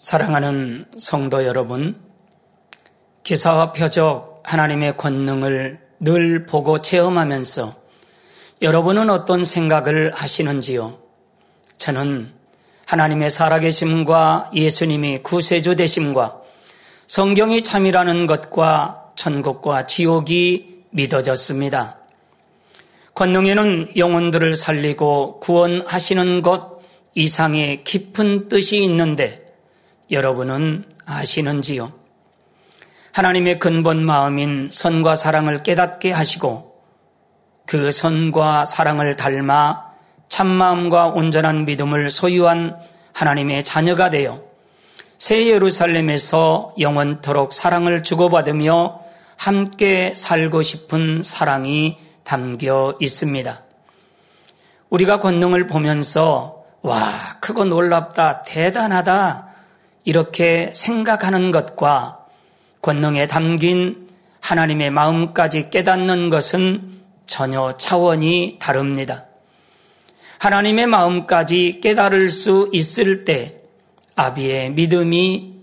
사랑하는 성도 여러분, 기사와 표적 하나님의 권능을 늘 보고 체험하면서 여러분은 어떤 생각을 하시는지요? 저는 하나님의 살아계심과 예수님이 구세주 되심과 성경이 참이라는 것과 천국과 지옥이 믿어졌습니다. 권능에는 영혼들을 살리고 구원하시는 것 이상의 깊은 뜻이 있는데 여러분은 아시는지요? 하나님의 근본 마음인 선과 사랑을 깨닫게 하시고 그 선과 사랑을 닮아 참마음과 온전한 믿음을 소유한 하나님의 자녀가 되어 새 예루살렘에서 영원토록 사랑을 주고받으며 함께 살고 싶은 사랑이 담겨 있습니다. 우리가 권능을 보면서 와, 크고 놀랍다, 대단하다, 이렇게 생각하는 것과 권능에 담긴 하나님의 마음까지 깨닫는 것은 전혀 차원이 다릅니다. 하나님의 마음까지 깨달을 수 있을 때 아비의 믿음이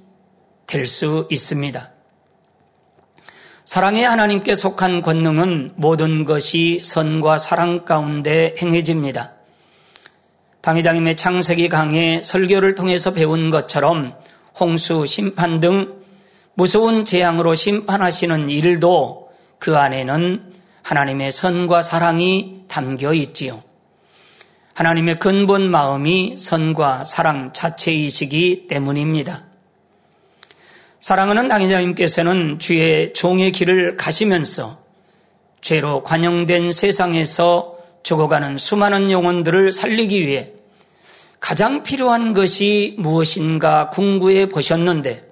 될 수 있습니다. 사랑의 하나님께 속한 권능은 모든 것이 선과 사랑 가운데 행해집니다. 당회장님의 창세기 강의 설교를 통해서 배운 것처럼 홍수, 심판 등 무서운 재앙으로 심판하시는 일도 그 안에는 하나님의 선과 사랑이 담겨 있지요. 하나님의 근본 마음이 선과 사랑 자체이시기 때문입니다. 사랑하는 당회자님께서는 주의 종의 길을 가시면서 죄로 관영된 세상에서 죽어가는 수많은 영혼들을 살리기 위해 가장 필요한 것이 무엇인가 궁구해 보셨는데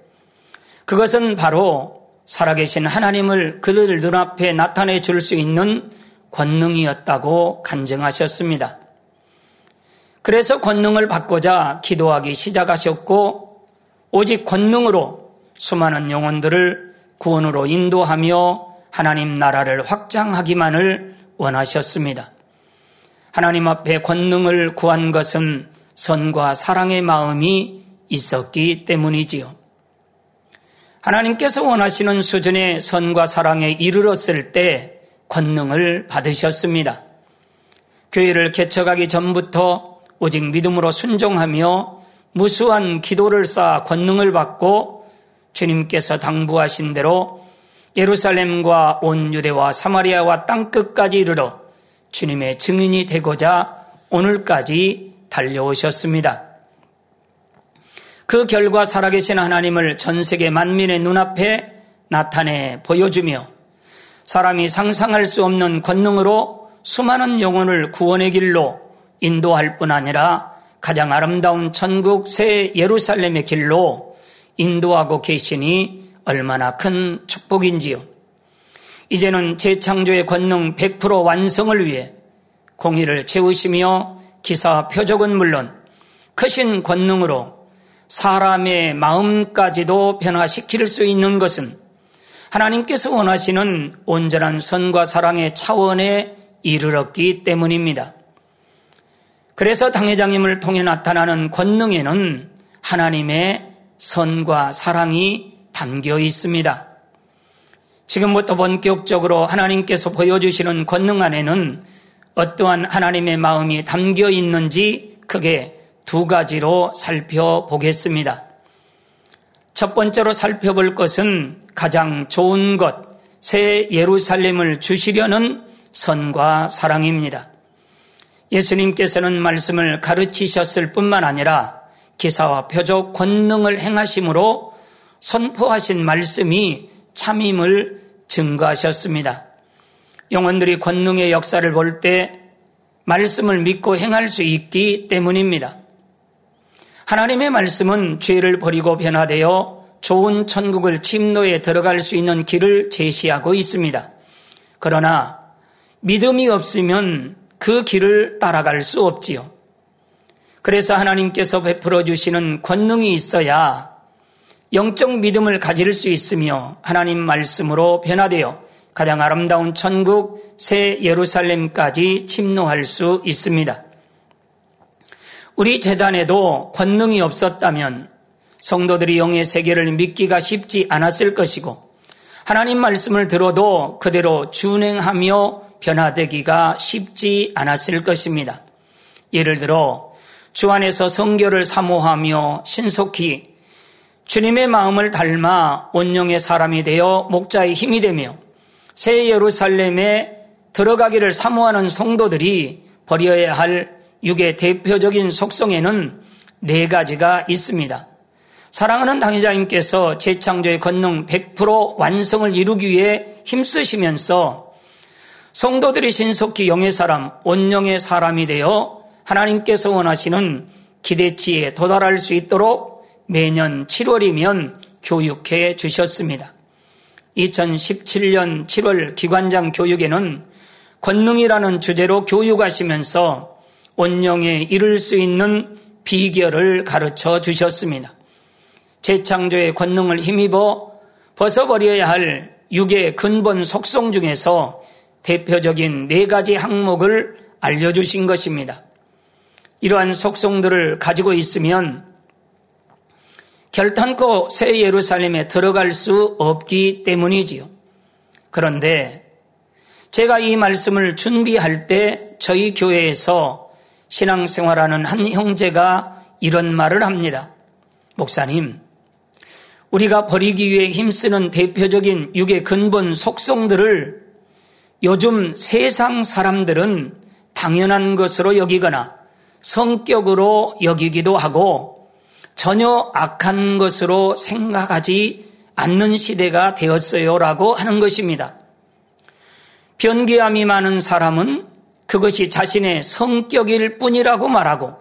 그것은 바로 살아계신 하나님을 그들 눈앞에 나타내 줄 수 있는 권능이었다고 간증하셨습니다. 그래서 권능을 받고자 기도하기 시작하셨고 오직 권능으로 수많은 영혼들을 구원으로 인도하며 하나님 나라를 확장하기만을 원하셨습니다. 하나님 앞에 권능을 구한 것은 선과 사랑의 마음이 있었기 때문이지요. 하나님께서 원하시는 수준의 선과 사랑에 이르렀을 때 권능을 받으셨습니다. 교회를 개척하기 전부터 오직 믿음으로 순종하며 무수한 기도를 쌓아 권능을 받고 주님께서 당부하신 대로 예루살렘과 온 유대와 사마리아와 땅끝까지 이르러 주님의 증인이 되고자 오늘까지 달려오셨습니다. 그 결과 살아계신 하나님을 전 세계 만민의 눈앞에 나타내 보여주며 사람이 상상할 수 없는 권능으로 수많은 영혼을 구원의 길로 인도할 뿐 아니라 가장 아름다운 천국 새 예루살렘의 길로 인도하고 계시니 얼마나 큰 축복인지요. 이제는 재창조의 권능 100% 완성을 위해 공의를 채우시며 기사 표적은 물론 크신 권능으로 사람의 마음까지도 변화시킬 수 있는 것은 하나님께서 원하시는 온전한 선과 사랑의 차원에 이르렀기 때문입니다. 그래서 당회장님을 통해 나타나는 권능에는 하나님의 선과 사랑이 담겨 있습니다. 지금부터 본격적으로 하나님께서 보여주시는 권능 안에는 어떠한 하나님의 마음이 담겨 있는지 크게 두 가지로 살펴보겠습니다. 첫 번째로 살펴볼 것은 가장 좋은 것, 새 예루살렘을 주시려는 선과 사랑입니다. 예수님께서는 말씀을 가르치셨을 뿐만 아니라 기사와 표적 권능을 행하심으로 선포하신 말씀이 참임을 증거하셨습니다. 영혼들이 권능의 역사를 볼 때 말씀을 믿고 행할 수 있기 때문입니다. 하나님의 말씀은 죄를 버리고 변화되어 좋은 천국을 침노에 들어갈 수 있는 길을 제시하고 있습니다. 그러나 믿음이 없으면 그 길을 따라갈 수 없지요. 그래서 하나님께서 베풀어 주시는 권능이 있어야 영적 믿음을 가질 수 있으며 하나님 말씀으로 변화되어 가장 아름다운 천국 새 예루살렘까지 침노할 수 있습니다. 우리 재단에도 권능이 없었다면 성도들이 영의 세계를 믿기가 쉽지 않았을 것이고 하나님 말씀을 들어도 그대로 준행하며 변화되기가 쉽지 않았을 것입니다. 예를 들어 주 안에서 성결을 사모하며 신속히 주님의 마음을 닮아 온영의 사람이 되어 목자의 힘이 되며 새 예루살렘에 들어가기를 사모하는 성도들이 버려야 할 육의 대표적인 속성에는 네 가지가 있습니다. 사랑하는 당의자님께서 재창조의 권능 100% 완성을 이루기 위해 힘쓰시면서 성도들이 신속히 영의 사람, 온영의 사람이 되어 하나님께서 원하시는 기대치에 도달할 수 있도록 매년 7월이면 교육해 주셨습니다. 2017년 7월 기관장 교육에는 권능이라는 주제로 교육하시면서 온영에 이를 수 있는 비결을 가르쳐 주셨습니다. 재창조의 권능을 힘입어 벗어버려야 할 육의 근본 속성 중에서 대표적인 네 가지 항목을 알려주신 것입니다. 이러한 속성들을 가지고 있으면 결탄코 새 예루살렘에 들어갈 수 없기 때문이지요. 그런데 제가 이 말씀을 준비할 때 저희 교회에서 신앙생활하는 한 형제가 이런 말을 합니다. 목사님, 우리가 버리기 위해 힘쓰는 대표적인 육의 근본 속성들을 요즘 세상 사람들은 당연한 것으로 여기거나 성격으로 여기기도 하고 전혀 악한 것으로 생각하지 않는 시대가 되었어요라고 하는 것입니다. 변기함이 많은 사람은 그것이 자신의 성격일 뿐이라고 말하고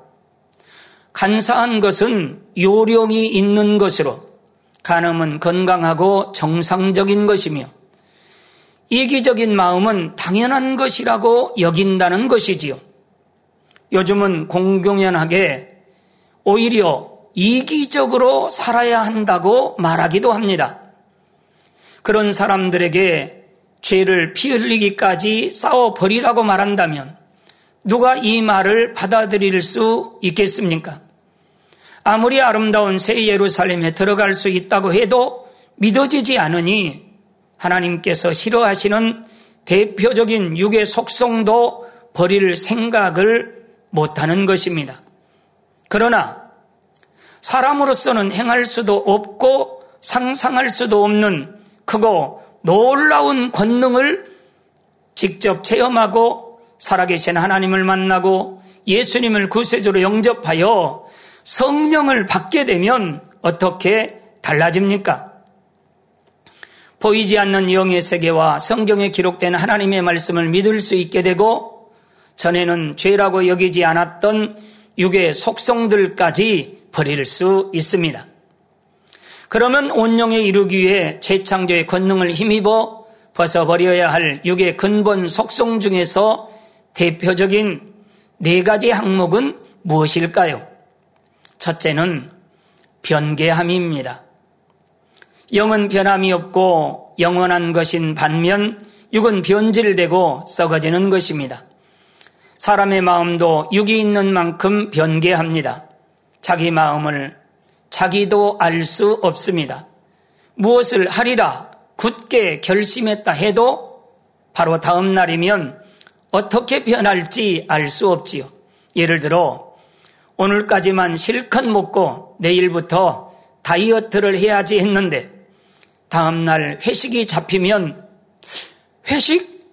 간사한 것은 요령이 있는 것으로 간음은 건강하고 정상적인 것이며 이기적인 마음은 당연한 것이라고 여긴다는 것이지요. 요즘은 공공연하게 오히려 이기적으로 살아야 한다고 말하기도 합니다. 그런 사람들에게 죄를 피 흘리기까지 싸워버리라고 말한다면 누가 이 말을 받아들일 수 있겠습니까? 아무리 아름다운 새 예루살렘에 들어갈 수 있다고 해도 믿어지지 않으니 하나님께서 싫어하시는 대표적인 육의 속성도 버릴 생각을 못하는 것입니다. 그러나 사람으로서는 행할 수도 없고 상상할 수도 없는 크고 놀라운 권능을 직접 체험하고 살아계신 하나님을 만나고 예수님을 구세주로 영접하여 성령을 받게 되면 어떻게 달라집니까? 보이지 않는 영의 세계와 성경에 기록된 하나님의 말씀을 믿을 수 있게 되고 전에는 죄라고 여기지 않았던 육의 속성들까지 버릴 수 있습니다. 그러면 온영에 이르기 위해 재창조의 권능을 힘입어 벗어버려야 할 육의 근본 속성 중에서 대표적인 네 가지 항목은 무엇일까요? 첫째는 변개함입니다. 영은 변함이 없고 영원한 것인 반면 육은 변질되고 썩어지는 것입니다. 사람의 마음도 육이 있는 만큼 변개합니다. 자기 마음을 자기도 알 수 없습니다. 무엇을 하리라 굳게 결심했다 해도 바로 다음 날이면 어떻게 변할지 알 수 없지요. 예를 들어 오늘까지만 실컷 먹고 내일부터 다이어트를 해야지 했는데 다음 날 회식이 잡히면 회식?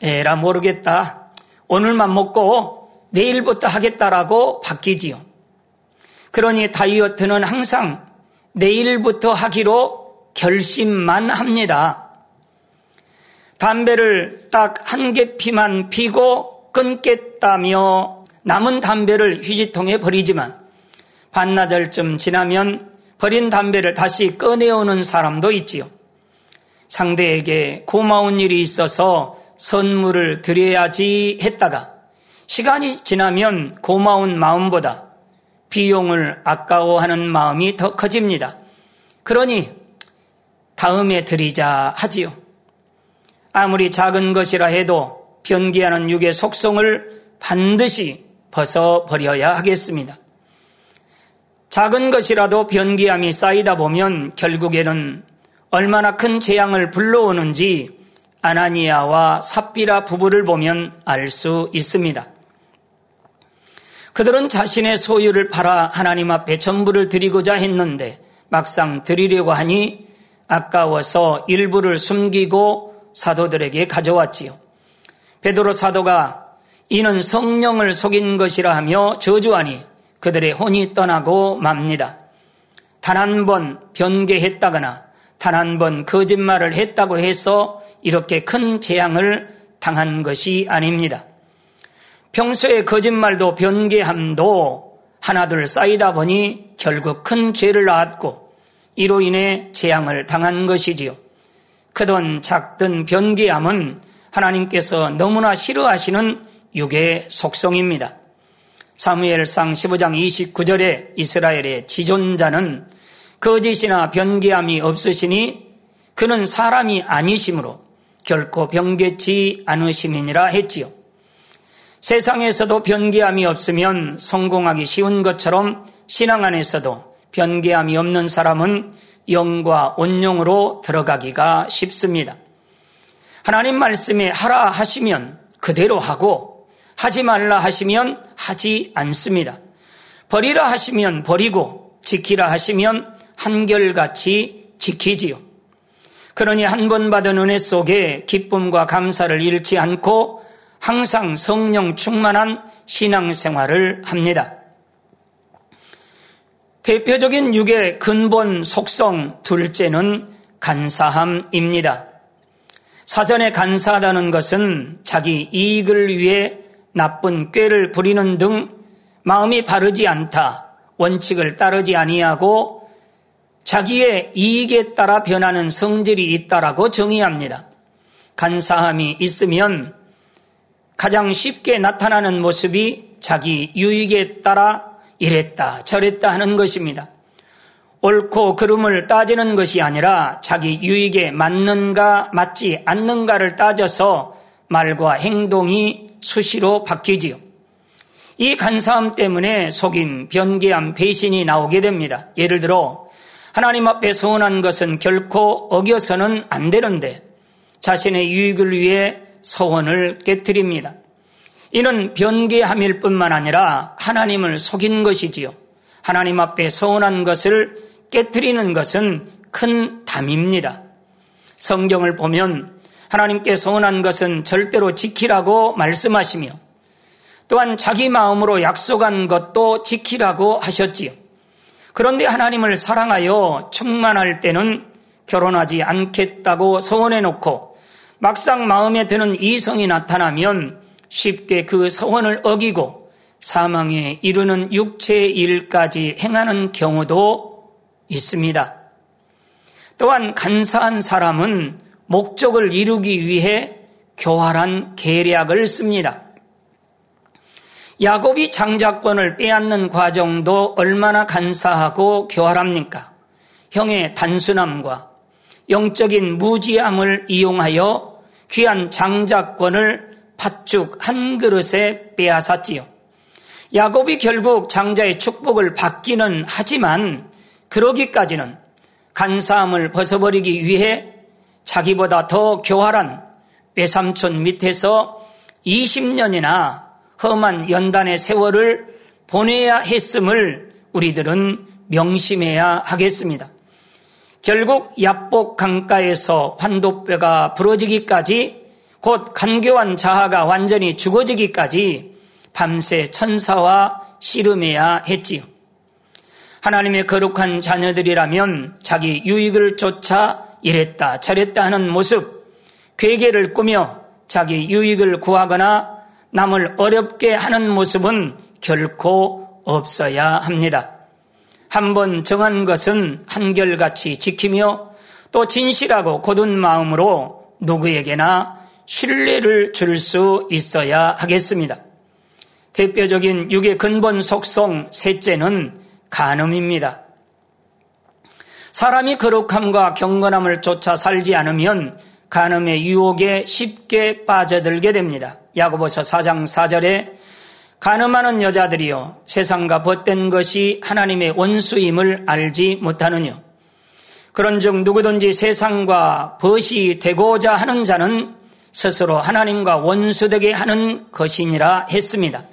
에라 모르겠다. 오늘만 먹고 내일부터 하겠다라고 바뀌지요. 그러니 다이어트는 항상 내일부터 하기로 결심만 합니다. 담배를 딱 한 개 피만 피고 끊겠다며 남은 담배를 휴지통에 버리지만 반나절쯤 지나면 버린 담배를 다시 꺼내오는 사람도 있지요. 상대에게 고마운 일이 있어서 선물을 드려야지 했다가 시간이 지나면 고마운 마음보다 비용을 아까워하는 마음이 더 커집니다. 그러니 다음에 드리자 하지요. 아무리 작은 것이라 해도 변기하는 육의 속성을 반드시 벗어버려야 하겠습니다. 작은 것이라도 변기함이 쌓이다 보면 결국에는 얼마나 큰 재앙을 불러오는지 아나니아와 삽비라 부부를 보면 알 수 있습니다. 그들은 자신의 소유를 팔아 하나님 앞에 전부를 드리고자 했는데 막상 드리려고 하니 아까워서 일부를 숨기고 사도들에게 가져왔지요. 베드로 사도가 이는 성령을 속인 것이라 하며 저주하니 그들의 혼이 떠나고 맙니다. 단 한 번 변개했다거나 단 한 번 거짓말을 했다고 해서 이렇게 큰 재앙을 당한 것이 아닙니다. 평소에 거짓말도 변개함도 하나둘 쌓이다 보니 결국 큰 죄를 낳았고 이로 인해 재앙을 당한 것이지요. 크든 작든 변개함은 하나님께서 너무나 싫어하시는 육의 속성입니다. 사무엘상 15장 29절에 이스라엘의 지존자는 거짓이나 변개함이 없으시니 그는 사람이 아니시므로 결코 변개치 않으심이니라 했지요. 세상에서도 변개함이 없으면 성공하기 쉬운 것처럼 신앙 안에서도 변개함이 없는 사람은 영과 온용으로 들어가기가 쉽습니다. 하나님 말씀에 하라 하시면 그대로 하고 하지 말라 하시면 하지 않습니다. 버리라 하시면 버리고 지키라 하시면 한결같이 지키지요. 그러니 한 번 받은 은혜 속에 기쁨과 감사를 잃지 않고 항상 성령 충만한 신앙생활을 합니다. 대표적인 육의 근본 속성 둘째는 간사함입니다. 사전에 간사하다는 것은 자기 이익을 위해 나쁜 꾀를 부리는 등 마음이 바르지 않다, 원칙을 따르지 아니하고 자기의 이익에 따라 변하는 성질이 있다라고 정의합니다. 간사함이 있으면 가장 쉽게 나타나는 모습이 자기 유익에 따라 이랬다 저랬다 하는 것입니다. 옳고 그름을 따지는 것이 아니라 자기 유익에 맞는가 맞지 않는가를 따져서 말과 행동이 수시로 바뀌지요. 이 간사함 때문에 속임, 변개함, 배신이 나오게 됩니다. 예를 들어 하나님 앞에 서운한 것은 결코 어겨서는 안 되는데 자신의 유익을 위해 서원을 깨뜨립니다. 이는 변개함일 뿐만 아니라 하나님을 속인 것이지요. 하나님 앞에 서운한 것을 깨뜨리는 것은 큰 담입니다. 성경을 보면 하나님께 서운한 것은 절대로 지키라고 말씀하시며 또한 자기 마음으로 약속한 것도 지키라고 하셨지요. 그런데 하나님을 사랑하여 충만할 때는 결혼하지 않겠다고 서원해 놓고 막상 마음에 드는 이성이 나타나면 쉽게 그 서원을 어기고 사망에 이르는 육체의 일까지 행하는 경우도 있습니다. 또한 간사한 사람은 목적을 이루기 위해 교활한 계략을 씁니다. 야곱이 장자권을 빼앗는 과정도 얼마나 간사하고 교활합니까? 형의 단순함과 영적인 무지함을 이용하여 귀한 장자권을 팥죽 한 그릇에 빼앗았지요. 야곱이 결국 장자의 축복을 받기는 하지만 그러기까지는 간사함을 벗어버리기 위해 자기보다 더 교활한 외삼촌 밑에서 20년이나 험한 연단의 세월을 보내야 했음을 우리들은 명심해야 하겠습니다. 결국 야복 강가에서 환도뼈가 부러지기까지 곧 간교한 자아가 완전히 죽어지기까지 밤새 천사와 씨름해야 했지요. 하나님의 거룩한 자녀들이라면 자기 유익을 쫓아 이랬다 저랬다 하는 모습, 괴계를 꾸며 자기 유익을 구하거나 남을 어렵게 하는 모습은 결코 없어야 합니다. 한 번 정한 것은 한결같이 지키며 또 진실하고 고든 마음으로 누구에게나 신뢰를 줄 수 있어야 하겠습니다. 대표적인 육의 근본 속성 셋째는 간음입니다. 사람이 거룩함과 경건함을 쫓아 살지 않으면 간음의 유혹에 쉽게 빠져들게 됩니다. 야고보서 4장 4절에 가늠하는 여자들이여 세상과 벗된 것이 하나님의 원수임을 알지 못하느냐. 그런즉 누구든지 세상과 벗이 되고자 하는 자는 스스로 하나님과 원수되게 하는 것이니라 했습니다.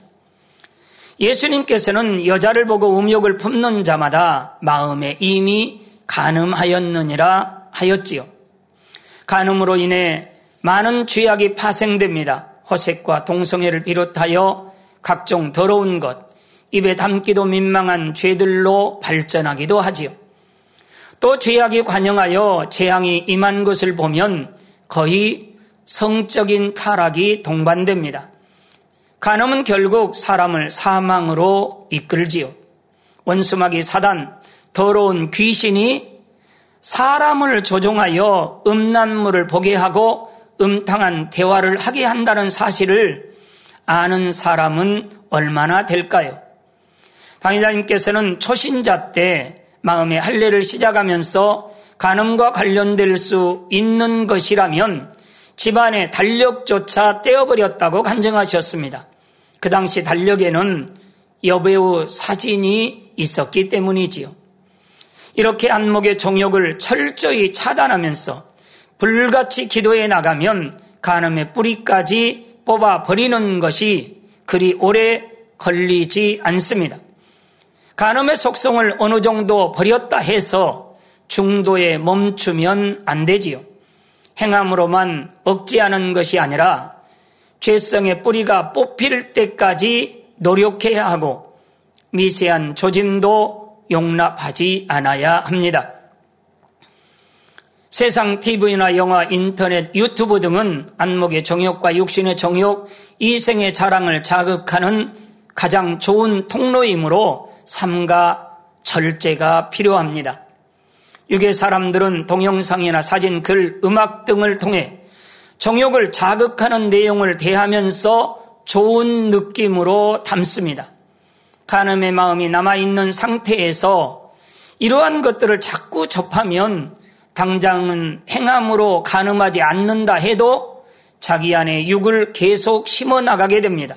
예수님께서는 여자를 보고 음욕을 품는 자마다 마음에 이미 가늠하였느니라 하였지요. 간음으로 인해 많은 죄악이 파생됩니다. 호색과 동성애를 비롯하여 각종 더러운 것, 입에 담기도 민망한 죄들로 발전하기도 하지요. 또 죄악이 관영하여 재앙이 임한 것을 보면 거의 성적인 타락이 동반됩니다. 간음은 결국 사람을 사망으로 이끌지요. 원수마귀 사단, 더러운 귀신이 사람을 조종하여 음란물을 보게 하고 음탕한 대화를 하게 한다는 사실을 아는 사람은 얼마나 될까요? 당의자님께서는 초신자 때 마음의 할례를 시작하면서 간음과 관련될 수 있는 것이라면 집안의 달력조차 떼어버렸다고 간증하셨습니다. 그 당시 달력에는 여배우 사진이 있었기 때문이지요. 이렇게 안목의 정욕을 철저히 차단하면서 불같이 기도해 나가면 간음의 뿌리까지 뽑아 버리는 것이 그리 오래 걸리지 않습니다. 간음의 속성을 어느 정도 버렸다 해서 중도에 멈추면 안 되지요. 행함으로만 억제하는 것이 아니라 죄성의 뿌리가 뽑힐 때까지 노력해야 하고 미세한 조짐도 용납하지 않아야 합니다. 세상 TV나 영화, 인터넷, 유튜브 등은 안목의 정욕과 육신의 정욕, 이생의 자랑을 자극하는 가장 좋은 통로이므로 삼가 절제가 필요합니다. 유괴 사람들은 동영상이나 사진, 글, 음악 등을 통해 정욕을 자극하는 내용을 대하면서 좋은 느낌으로 담습니다. 간음의 마음이 남아있는 상태에서 이러한 것들을 자꾸 접하면 당장은 행함으로 간음하지 않는다 해도 자기 안에 육을 계속 심어 나가게 됩니다.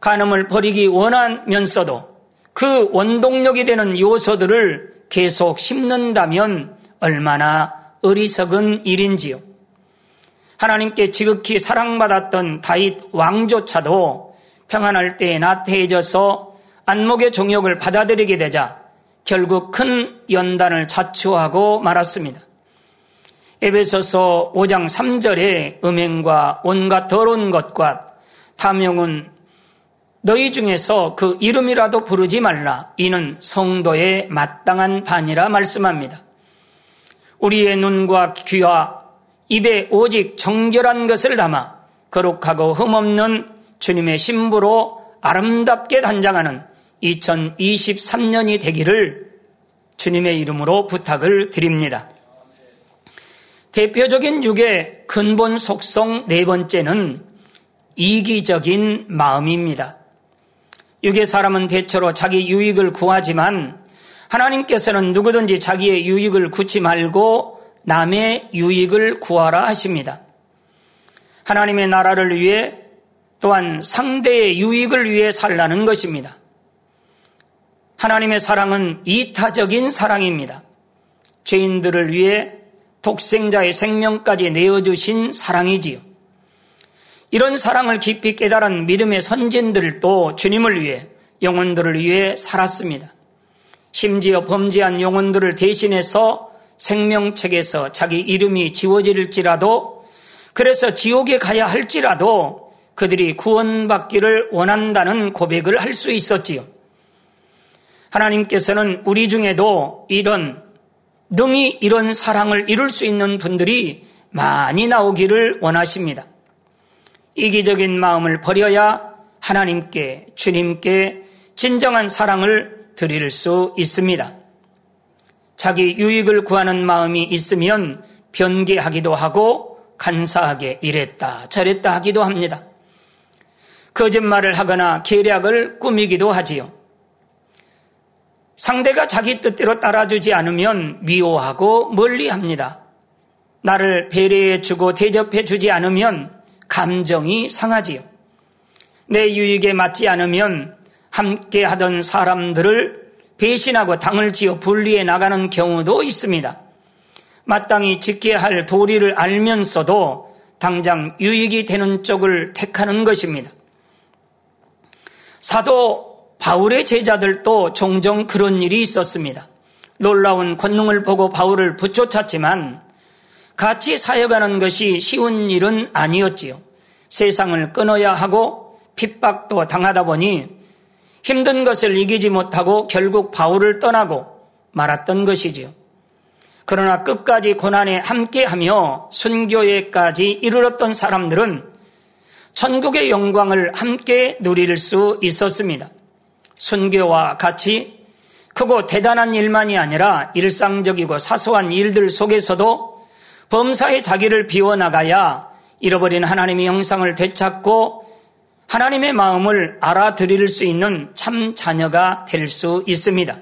간음을 버리기 원하면서도 그 원동력이 되는 요소들을 계속 심는다면 얼마나 어리석은 일인지요. 하나님께 지극히 사랑받았던 다윗 왕조차도 평안할 때에 나태해져서 안목의 종욕을 받아들이게 되자 결국 큰 연단을 자초하고 말았습니다. 에베소서 5장 3절에 음행과 온갖 더러운 것과 탐욕은 너희 중에서 그 이름이라도 부르지 말라. 이는 성도의 마땅한 반이라 말씀합니다. 우리의 눈과 귀와 입에 오직 정결한 것을 담아 거룩하고 흠없는 주님의 신부로 아름답게 단장하는 2023년이 되기를 주님의 이름으로 부탁을 드립니다. 대표적인 육의 근본 속성 네 번째는 이기적인 마음입니다. 육의 사람은 대체로 자기 유익을 구하지만 하나님께서는 누구든지 자기의 유익을 구치 말고 남의 유익을 구하라 하십니다. 하나님의 나라를 위해 또한 상대의 유익을 위해 살라는 것입니다. 하나님의 사랑은 이타적인 사랑입니다. 죄인들을 위해 독생자의 생명까지 내어주신 사랑이지요. 이런 사랑을 깊이 깨달은 믿음의 선진들도 주님을 위해 영혼들을 위해 살았습니다. 심지어 범죄한 영혼들을 대신해서 생명책에서 자기 이름이 지워질지라도 그래서 지옥에 가야 할지라도 그들이 구원받기를 원한다는 고백을 할 수 있었지요. 하나님께서는 우리 중에도 이런 능히 이런 사랑을 이룰 수 있는 분들이 많이 나오기를 원하십니다. 이기적인 마음을 버려야 하나님께, 주님께 진정한 사랑을 드릴 수 있습니다. 자기 유익을 구하는 마음이 있으면 변개하기도 하고 간사하게 이랬다 저랬다 하기도 합니다. 거짓말을 하거나 계략을 꾸미기도 하지요. 상대가 자기 뜻대로 따라주지 않으면 미워하고 멀리합니다. 나를 배려해 주고 대접해 주지 않으면 감정이 상하지요. 내 유익에 맞지 않으면 함께 하던 사람들을 배신하고 당을 지어 분리해 나가는 경우도 있습니다. 마땅히 지켜야 할 도리를 알면서도 당장 유익이 되는 쪽을 택하는 것입니다. 사도 바울의 제자들도 종종 그런 일이 있었습니다. 놀라운 권능을 보고 바울을 붙여찾지만 같이 사역하는 것이 쉬운 일은 아니었지요. 세상을 끊어야 하고 핍박도 당하다 보니 힘든 것을 이기지 못하고 결국 바울을 떠나고 말았던 것이지요. 그러나 끝까지 고난에 함께하며 순교에까지 이르렀던 사람들은 천국의 영광을 함께 누릴 수 있었습니다. 순교와 같이 크고 대단한 일만이 아니라 일상적이고 사소한 일들 속에서도 범사의 자기를 비워나가야 잃어버린 하나님의 형상을 되찾고 하나님의 마음을 알아들일 수 있는 참 자녀가 될 수 있습니다.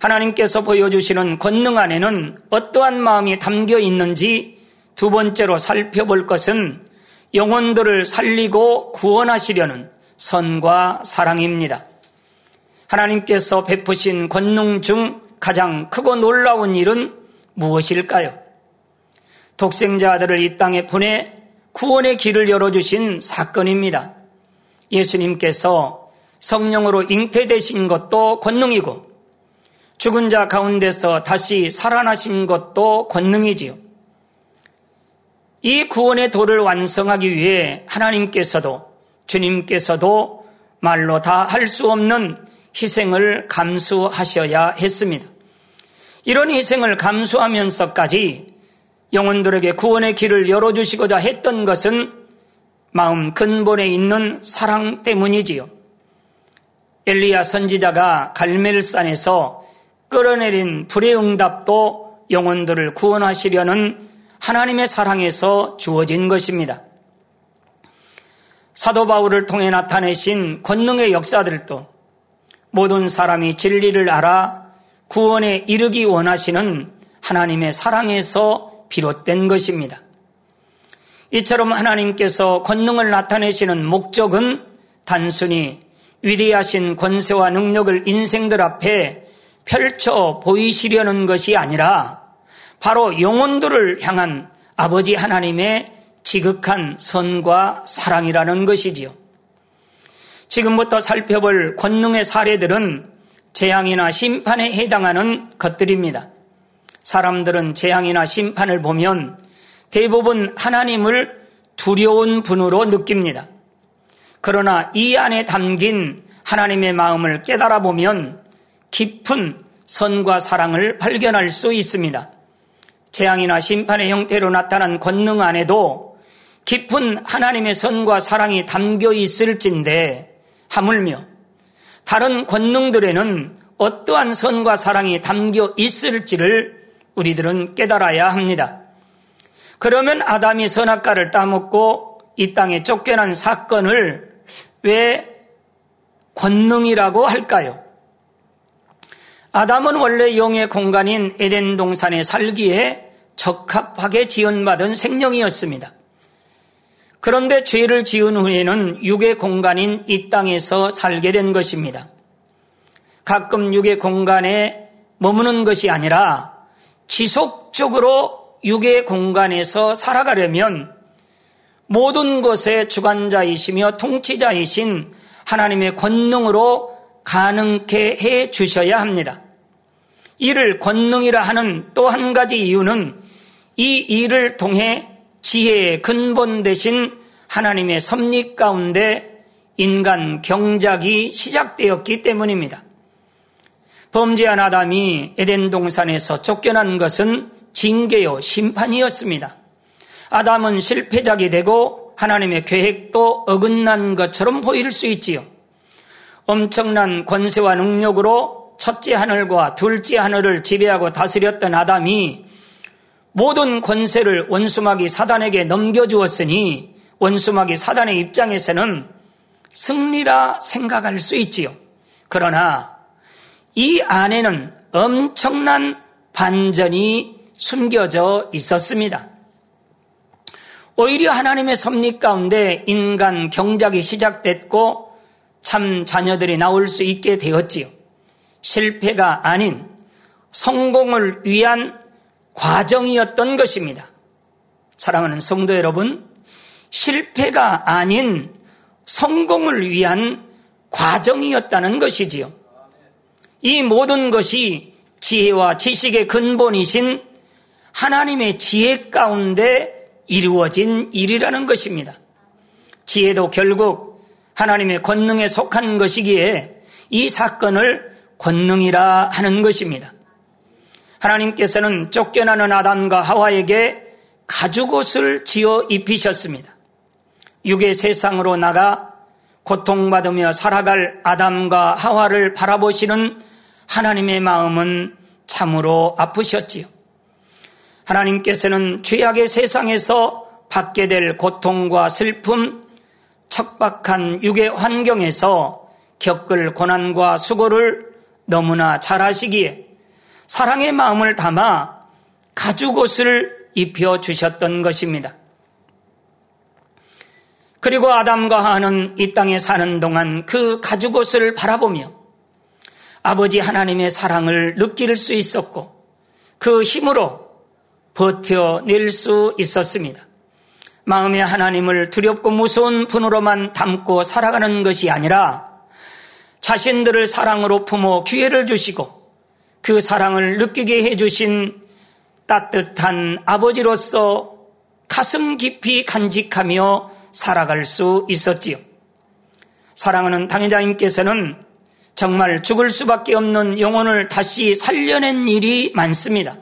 하나님께서 보여주시는 권능 안에는 어떠한 마음이 담겨 있는지 두 번째로 살펴볼 것은 영혼들을 살리고 구원하시려는 선과 사랑입니다. 하나님께서 베푸신 권능 중 가장 크고 놀라운 일은 무엇일까요? 독생자 아들을 이 땅에 보내 구원의 길을 열어주신 사건입니다. 예수님께서 성령으로 잉태되신 것도 권능이고 죽은 자 가운데서 다시 살아나신 것도 권능이지요. 이 구원의 도를 완성하기 위해 하나님께서도 주님께서도 말로 다 할 수 없는 희생을 감수하셔야 했습니다. 이런 희생을 감수하면서까지 영혼들에게 구원의 길을 열어주시고자 했던 것은 마음 근본에 있는 사랑 때문이지요. 엘리야 선지자가 갈멜산에서 끌어내린 불의 응답도 영혼들을 구원하시려는 하나님의 사랑에서 주어진 것입니다. 사도 바울을 통해 나타내신 권능의 역사들도 모든 사람이 진리를 알아 구원에 이르기 원하시는 하나님의 사랑에서 비롯된 것입니다. 이처럼 하나님께서 권능을 나타내시는 목적은 단순히 위대하신 권세와 능력을 인생들 앞에 펼쳐 보이시려는 것이 아니라 바로 영혼들을 향한 아버지 하나님의 지극한 선과 사랑이라는 것이지요. 지금부터 살펴볼 권능의 사례들은 재앙이나 심판에 해당하는 것들입니다. 사람들은 재앙이나 심판을 보면 대부분 하나님을 두려운 분으로 느낍니다. 그러나 이 안에 담긴 하나님의 마음을 깨달아 보면 깊은 선과 사랑을 발견할 수 있습니다. 재앙이나 심판의 형태로 나타난 권능 안에도 깊은 하나님의 선과 사랑이 담겨 있을진데 하물며 다른 권능들에는 어떠한 선과 사랑이 담겨 있을지를 우리들은 깨달아야 합니다. 그러면 아담이 선악과를 따먹고 이 땅에 쫓겨난 사건을 왜 권능이라고 할까요? 아담은 원래 용의 공간인 에덴 동산에 살기에 적합하게 지원받은 생명이었습니다. 그런데 죄를 지은 후에는 육의 공간인 이 땅에서 살게 된 것입니다. 가끔 육의 공간에 머무는 것이 아니라 지속적으로 육의 공간에서 살아가려면 모든 것의 주관자이시며 통치자이신 하나님의 권능으로 가능케 해 주셔야 합니다. 이를 권능이라 하는 또 한 가지 이유는 이 일을 통해 지혜의 근본 대신 하나님의 섭리 가운데 인간 경작이 시작되었기 때문입니다. 범죄한 아담이 에덴 동산에서 쫓겨난 것은 징계요 심판이었습니다. 아담은 실패작이 되고 하나님의 계획도 어긋난 것처럼 보일 수 있지요. 엄청난 권세와 능력으로 첫째 하늘과 둘째 하늘을 지배하고 다스렸던 아담이 모든 권세를 원수막이 사단에게 넘겨주었으니 원수막이 사단의 입장에서는 승리라 생각할 수 있지요. 그러나 이 안에는 엄청난 반전이 숨겨져 있었습니다. 오히려 하나님의 섭리 가운데 인간 경작이 시작됐고 참 자녀들이 나올 수 있게 되었지요. 실패가 아닌 성공을 위한 과정이었던 것입니다. 사랑하는 성도 여러분, 실패가 아닌 성공을 위한 과정이었다는 것이지요. 이 모든 것이 지혜와 지식의 근본이신 하나님의 지혜 가운데 이루어진 일이라는 것입니다. 지혜도 결국 하나님의 권능에 속한 것이기에 이 사건을 권능이라 하는 것입니다. 하나님께서는 쫓겨나는 아담과 하와에게 가죽옷을 지어 입히셨습니다. 육의 세상으로 나가 고통받으며 살아갈 아담과 하와를 바라보시는 하나님의 마음은 참으로 아프셨지요. 하나님께서는 죄악의 세상에서 받게 될 고통과 슬픔, 척박한 육의 환경에서 겪을 고난과 수고를 너무나 잘 아시기에 사랑의 마음을 담아 가죽옷을 입혀 주셨던 것입니다. 그리고 아담과 하는 이 땅에 사는 동안 그 가죽옷을 바라보며 아버지 하나님의 사랑을 느낄 수 있었고 그 힘으로 버텨낼 수 있었습니다. 마음에 하나님을 두렵고 무서운 분으로만 담고 살아가는 것이 아니라 자신들을 사랑으로 품어 기회를 주시고 그 사랑을 느끼게 해주신 따뜻한 아버지로서 가슴 깊이 간직하며 살아갈 수 있었지요. 사랑하는 당회장님께서는 정말 죽을 수밖에 없는 영혼을 다시 살려낸 일이 많습니다.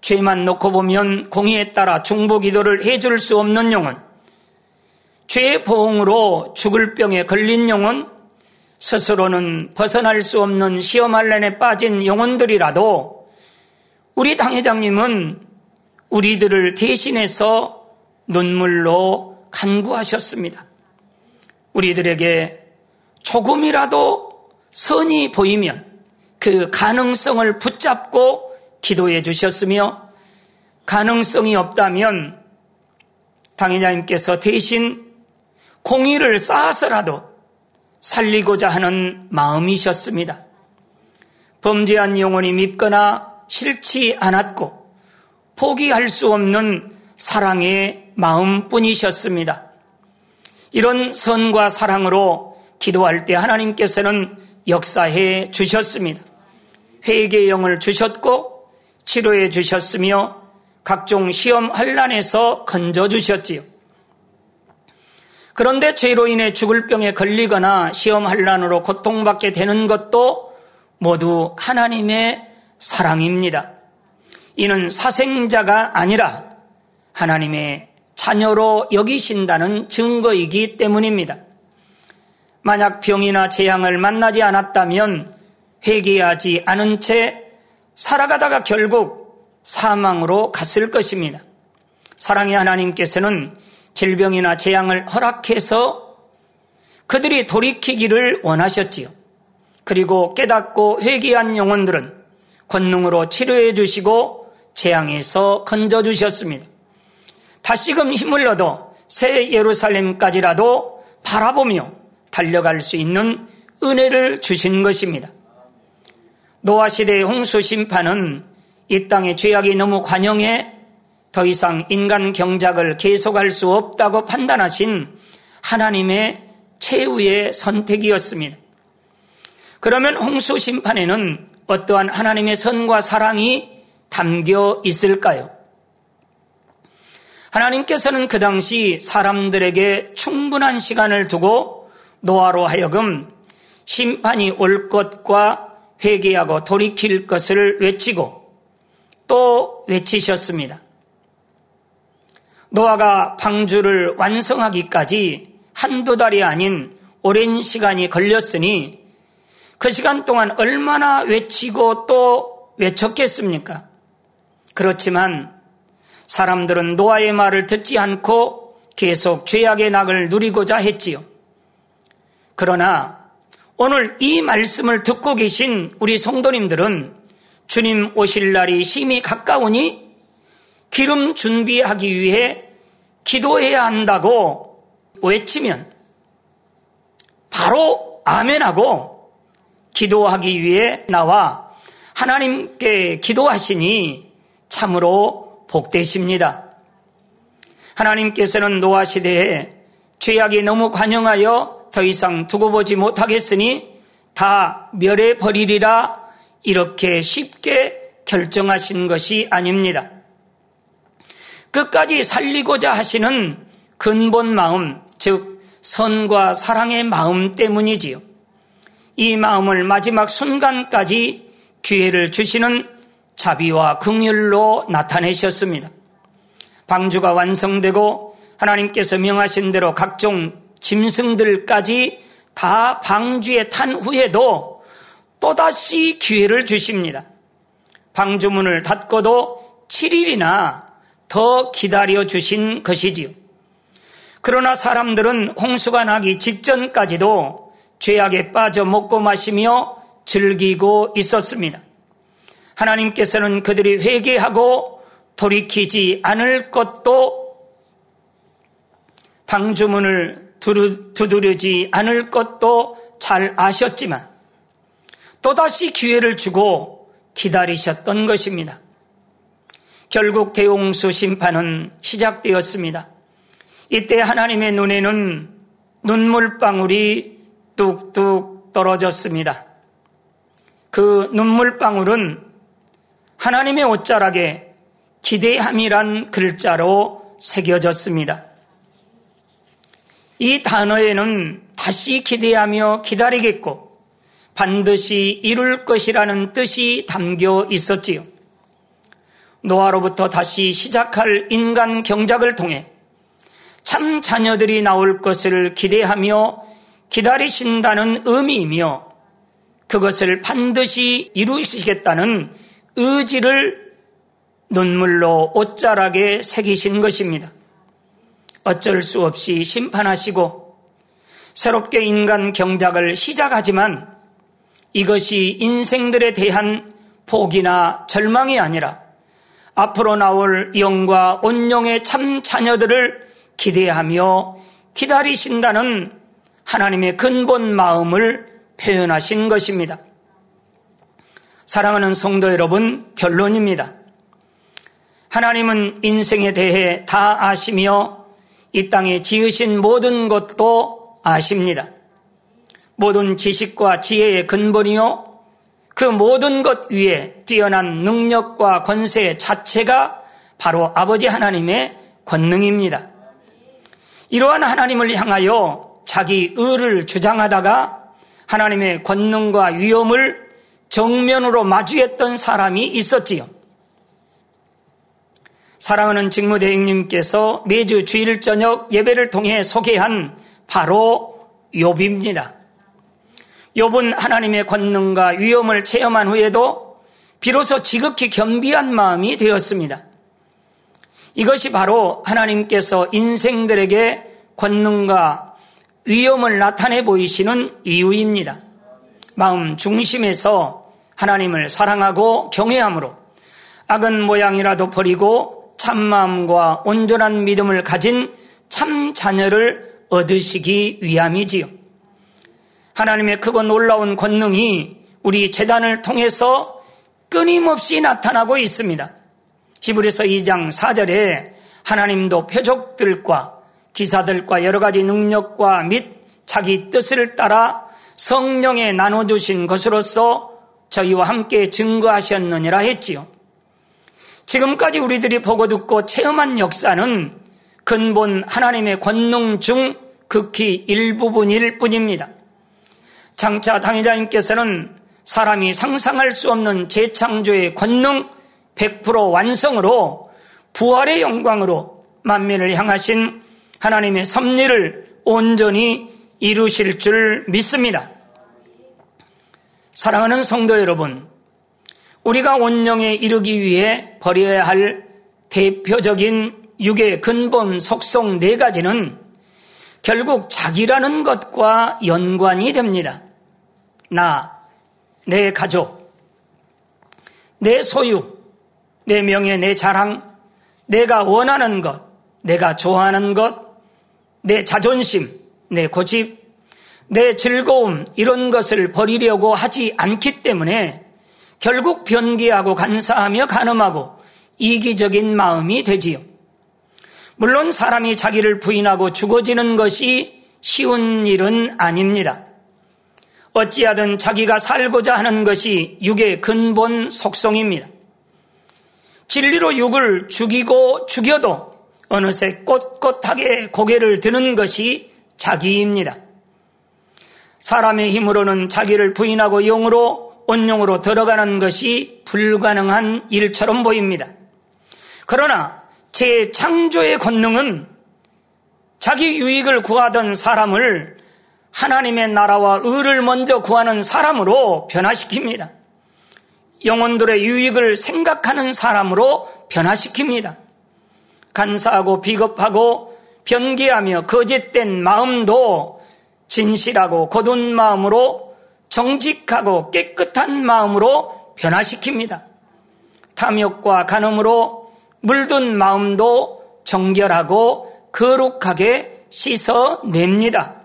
죄만 놓고 보면 공의에 따라 중보 기도를 해줄 수 없는 영혼, 죄의 보응으로 죽을 병에 걸린 영혼, 스스로는 벗어날 수 없는 시험할란에 빠진 영혼들이라도 우리 당회장님은 우리들을 대신해서 눈물로 간구하셨습니다. 우리들에게 조금이라도 선이 보이면 그 가능성을 붙잡고 기도해 주셨으며 가능성이 없다면 당회장님께서 대신 공의를 쌓아서라도 살리고자 하는 마음이셨습니다. 범죄한 영혼이 밉거나 싫지 않았고 포기할 수 없는 사랑의 마음뿐이셨습니다. 이런 선과 사랑으로 기도할 때 하나님께서는 역사해 주셨습니다. 회개의 영을 주셨고 치료해 주셨으며 각종 시험 환란에서 건져 주셨지요. 그런데 죄로 인해 죽을 병에 걸리거나 시험 환란으로 고통받게 되는 것도 모두 하나님의 사랑입니다. 이는 사생자가 아니라 하나님의 자녀로 여기신다는 증거이기 때문입니다. 만약 병이나 재앙을 만나지 않았다면 회개하지 않은 채 살아가다가 결국 사망으로 갔을 것입니다. 사랑의 하나님께서는 질병이나 재앙을 허락해서 그들이 돌이키기를 원하셨지요. 그리고 깨닫고 회개한 영혼들은 권능으로 치료해 주시고 재앙에서 건져 주셨습니다. 다시금 힘을 얻어 새 예루살렘까지라도 바라보며 달려갈 수 있는 은혜를 주신 것입니다. 노아 시대의 홍수 심판은 이 땅의 죄악이 너무 관영해 더 이상 인간 경작을 계속할 수 없다고 판단하신 하나님의 최후의 선택이었습니다. 그러면 홍수 심판에는 어떠한 하나님의 선과 사랑이 담겨 있을까요? 하나님께서는 그 당시 사람들에게 충분한 시간을 두고 노아로 하여금 심판이 올 것과 회개하고 돌이킬 것을 외치고 또 외치셨습니다. 노아가 방주를 완성하기까지 한두 달이 아닌 오랜 시간이 걸렸으니 그 시간 동안 얼마나 외치고 또 외쳤겠습니까? 그렇지만 사람들은 노아의 말을 듣지 않고 계속 죄악의 낙을 누리고자 했지요. 그러나 오늘 이 말씀을 듣고 계신 우리 성도님들은 주님 오실 날이 심히 가까우니 기름 준비하기 위해 기도해야 한다고 외치면 바로 아멘하고 기도하기 위해 나와 하나님께 기도하시니 참으로 복되십니다. 하나님께서는 노아 시대에 죄악이 너무 관영하여 더 이상 두고 보지 못하겠으니 다 멸해 버리리라 이렇게 쉽게 결정하신 것이 아닙니다. 끝까지 살리고자 하시는 근본 마음, 즉 선과 사랑의 마음 때문이지요. 이 마음을 마지막 순간까지 기회를 주시는 자비와 긍휼로 나타내셨습니다. 방주가 완성되고 하나님께서 명하신 대로 각종 짐승들까지 다 방주에 탄 후에도 또다시 기회를 주십니다. 방주문을 닫고도 7일이나 더 기다려 주신 것이지요. 그러나 사람들은 홍수가 나기 직전까지도 죄악에 빠져 먹고 마시며 즐기고 있었습니다. 하나님께서는 그들이 회개하고 돌이키지 않을 것도 방주문을 두드리지 않을 것도 잘 아셨지만 또다시 기회를 주고 기다리셨던 것입니다. 결국 대홍수 심판은 시작되었습니다. 이때 하나님의 눈에는 눈물방울이 뚝뚝 떨어졌습니다. 그 눈물방울은 하나님의 옷자락에 기대함이란 글자로 새겨졌습니다. 이 단어에는 다시 기대하며 기다리겠고 반드시 이룰 것이라는 뜻이 담겨 있었지요. 노아로부터 다시 시작할 인간 경작을 통해 참 자녀들이 나올 것을 기대하며 기다리신다는 의미이며 그것을 반드시 이루시겠다는 의지를 눈물로 옷자락에 새기신 것입니다. 어쩔 수 없이 심판하시고 새롭게 인간 경작을 시작하지만 이것이 인생들에 대한 포기나 절망이 아니라 앞으로 나올 영과 온영의 참 자녀들을 기대하며 기다리신다는 하나님의 근본 마음을 표현하신 것입니다. 사랑하는 성도 여러분, 결론입니다. 하나님은 인생에 대해 다 아시며 이 땅에 지으신 모든 것도 아십니다. 모든 지식과 지혜의 근본이요. 그 모든 것 위에 뛰어난 능력과 권세 자체가 바로 아버지 하나님의 권능입니다. 이러한 하나님을 향하여 자기 의를 주장하다가 하나님의 권능과 위엄을 정면으로 마주했던 사람이 있었지요. 사랑하는 직무대행님께서 매주 주일 저녁 예배를 통해 소개한 바로 욥입니다. 욥은 하나님의 권능과 위엄을 체험한 후에도 비로소 지극히 겸비한 마음이 되었습니다. 이것이 바로 하나님께서 인생들에게 권능과 위엄을 나타내 보이시는 이유입니다. 마음 중심에서 하나님을 사랑하고 경외함으로 악은 모양이라도 버리고 참마음과 온전한 믿음을 가진 참 자녀를 얻으시기 위함이지요. 하나님의 크고 놀라운 권능이 우리 재단을 통해서 끊임없이 나타나고 있습니다. 히브리서 2장 4절에 하나님도 표적들과 기사들과 여러 가지 능력과 및 자기 뜻을 따라 성령에 나눠주신 것으로서 저희와 함께 증거하셨느니라 했지요. 지금까지 우리들이 보고 듣고 체험한 역사는 근본 하나님의 권능 중 극히 일부분일 뿐입니다. 장차 당회자님께서는 사람이 상상할 수 없는 재창조의 권능 100% 완성으로 부활의 영광으로 만민을 향하신 하나님의 섭리를 온전히 이루실 줄 믿습니다. 사랑하는 성도 여러분, 우리가 온영에 이르기 위해 버려야 할 대표적인 육의 근본 속성 네 가지는 결국 자기라는 것과 연관이 됩니다. 나, 내 가족, 내 소유, 내 명예, 내 자랑, 내가 원하는 것, 내가 좋아하는 것, 내 자존심, 내 고집, 내 즐거움, 이런 것을 버리려고 하지 않기 때문에 결국 변기하고 간사하며 가늠하고 이기적인 마음이 되지요. 물론 사람이 자기를 부인하고 죽어지는 것이 쉬운 일은 아닙니다. 어찌하든 자기가 살고자 하는 것이 육의 근본 속성입니다. 진리로 육을 죽이고 죽여도 어느새 꼿꼿하게 고개를 드는 것이 자기입니다. 사람의 힘으로는 자기를 부인하고 영으로 온용으로 들어가는 것이 불가능한 일처럼 보입니다. 그러나 제 창조의 권능은 자기 유익을 구하던 사람을 하나님의 나라와 의를 먼저 구하는 사람으로 변화시킵니다. 영혼들의 유익을 생각하는 사람으로 변화시킵니다. 간사하고 비겁하고 변기하며 거짓된 마음도 진실하고 고든 마음으로 정직하고 깨끗한 마음으로 변화시킵니다. 탐욕과 간음으로 물든 마음도 정결하고 거룩하게 씻어냅니다.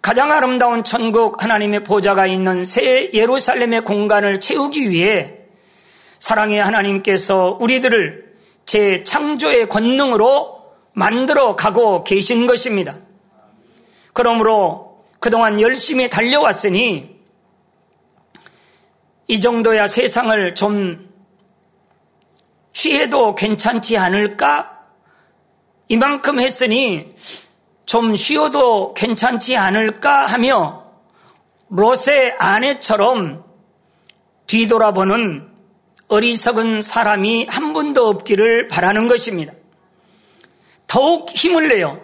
가장 아름다운 천국 하나님의 보좌가 있는 새 예루살렘의 공간을 채우기 위해 사랑의 하나님께서 우리들을 제 창조의 권능으로 만들어 가고 계신 것입니다. 그러므로 그동안 열심히 달려왔으니 이 정도야 세상을 좀 취해도 괜찮지 않을까? 이만큼 했으니 좀 쉬어도 괜찮지 않을까 하며 롯의 아내처럼 뒤돌아보는 어리석은 사람이 한 분도 없기를 바라는 것입니다. 더욱 힘을 내요.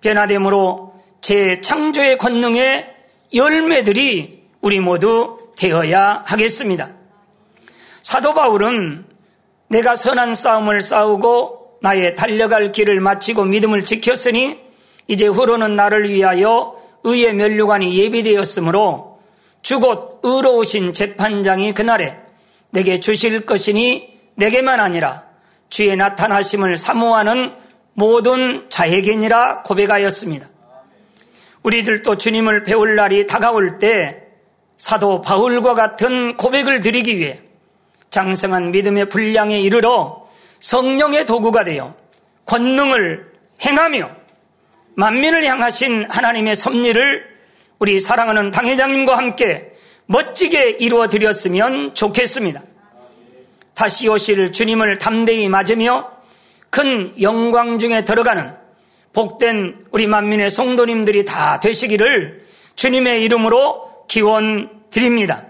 변화됨으로 제 창조의 권능의 열매들이 우리 모두 되어야 하겠습니다. 사도 바울은 내가 선한 싸움을 싸우고 나의 달려갈 길을 마치고 믿음을 지켰으니 이제 후로는 나를 위하여 의의 면류관이 예비되었으므로 주곧 의로우신 재판장이 그날에 내게 주실 것이니 내게만 아니라 주의 나타나심을 사모하는 모든 자에게니라 고백하였습니다. 우리들도 주님을 배울 날이 다가올 때 사도 바울과 같은 고백을 드리기 위해 장성한 믿음의 분량에 이르러 성령의 도구가 되어 권능을 행하며 만민을 향하신 하나님의 섭리를 우리 사랑하는 당회장님과 함께 멋지게 이루어 드렸으면 좋겠습니다. 다시 오실 주님을 담대히 맞으며 큰 영광 중에 들어가는 복된 우리 만민의 성도님들이 다 되시기를 주님의 이름으로 기원 드립니다.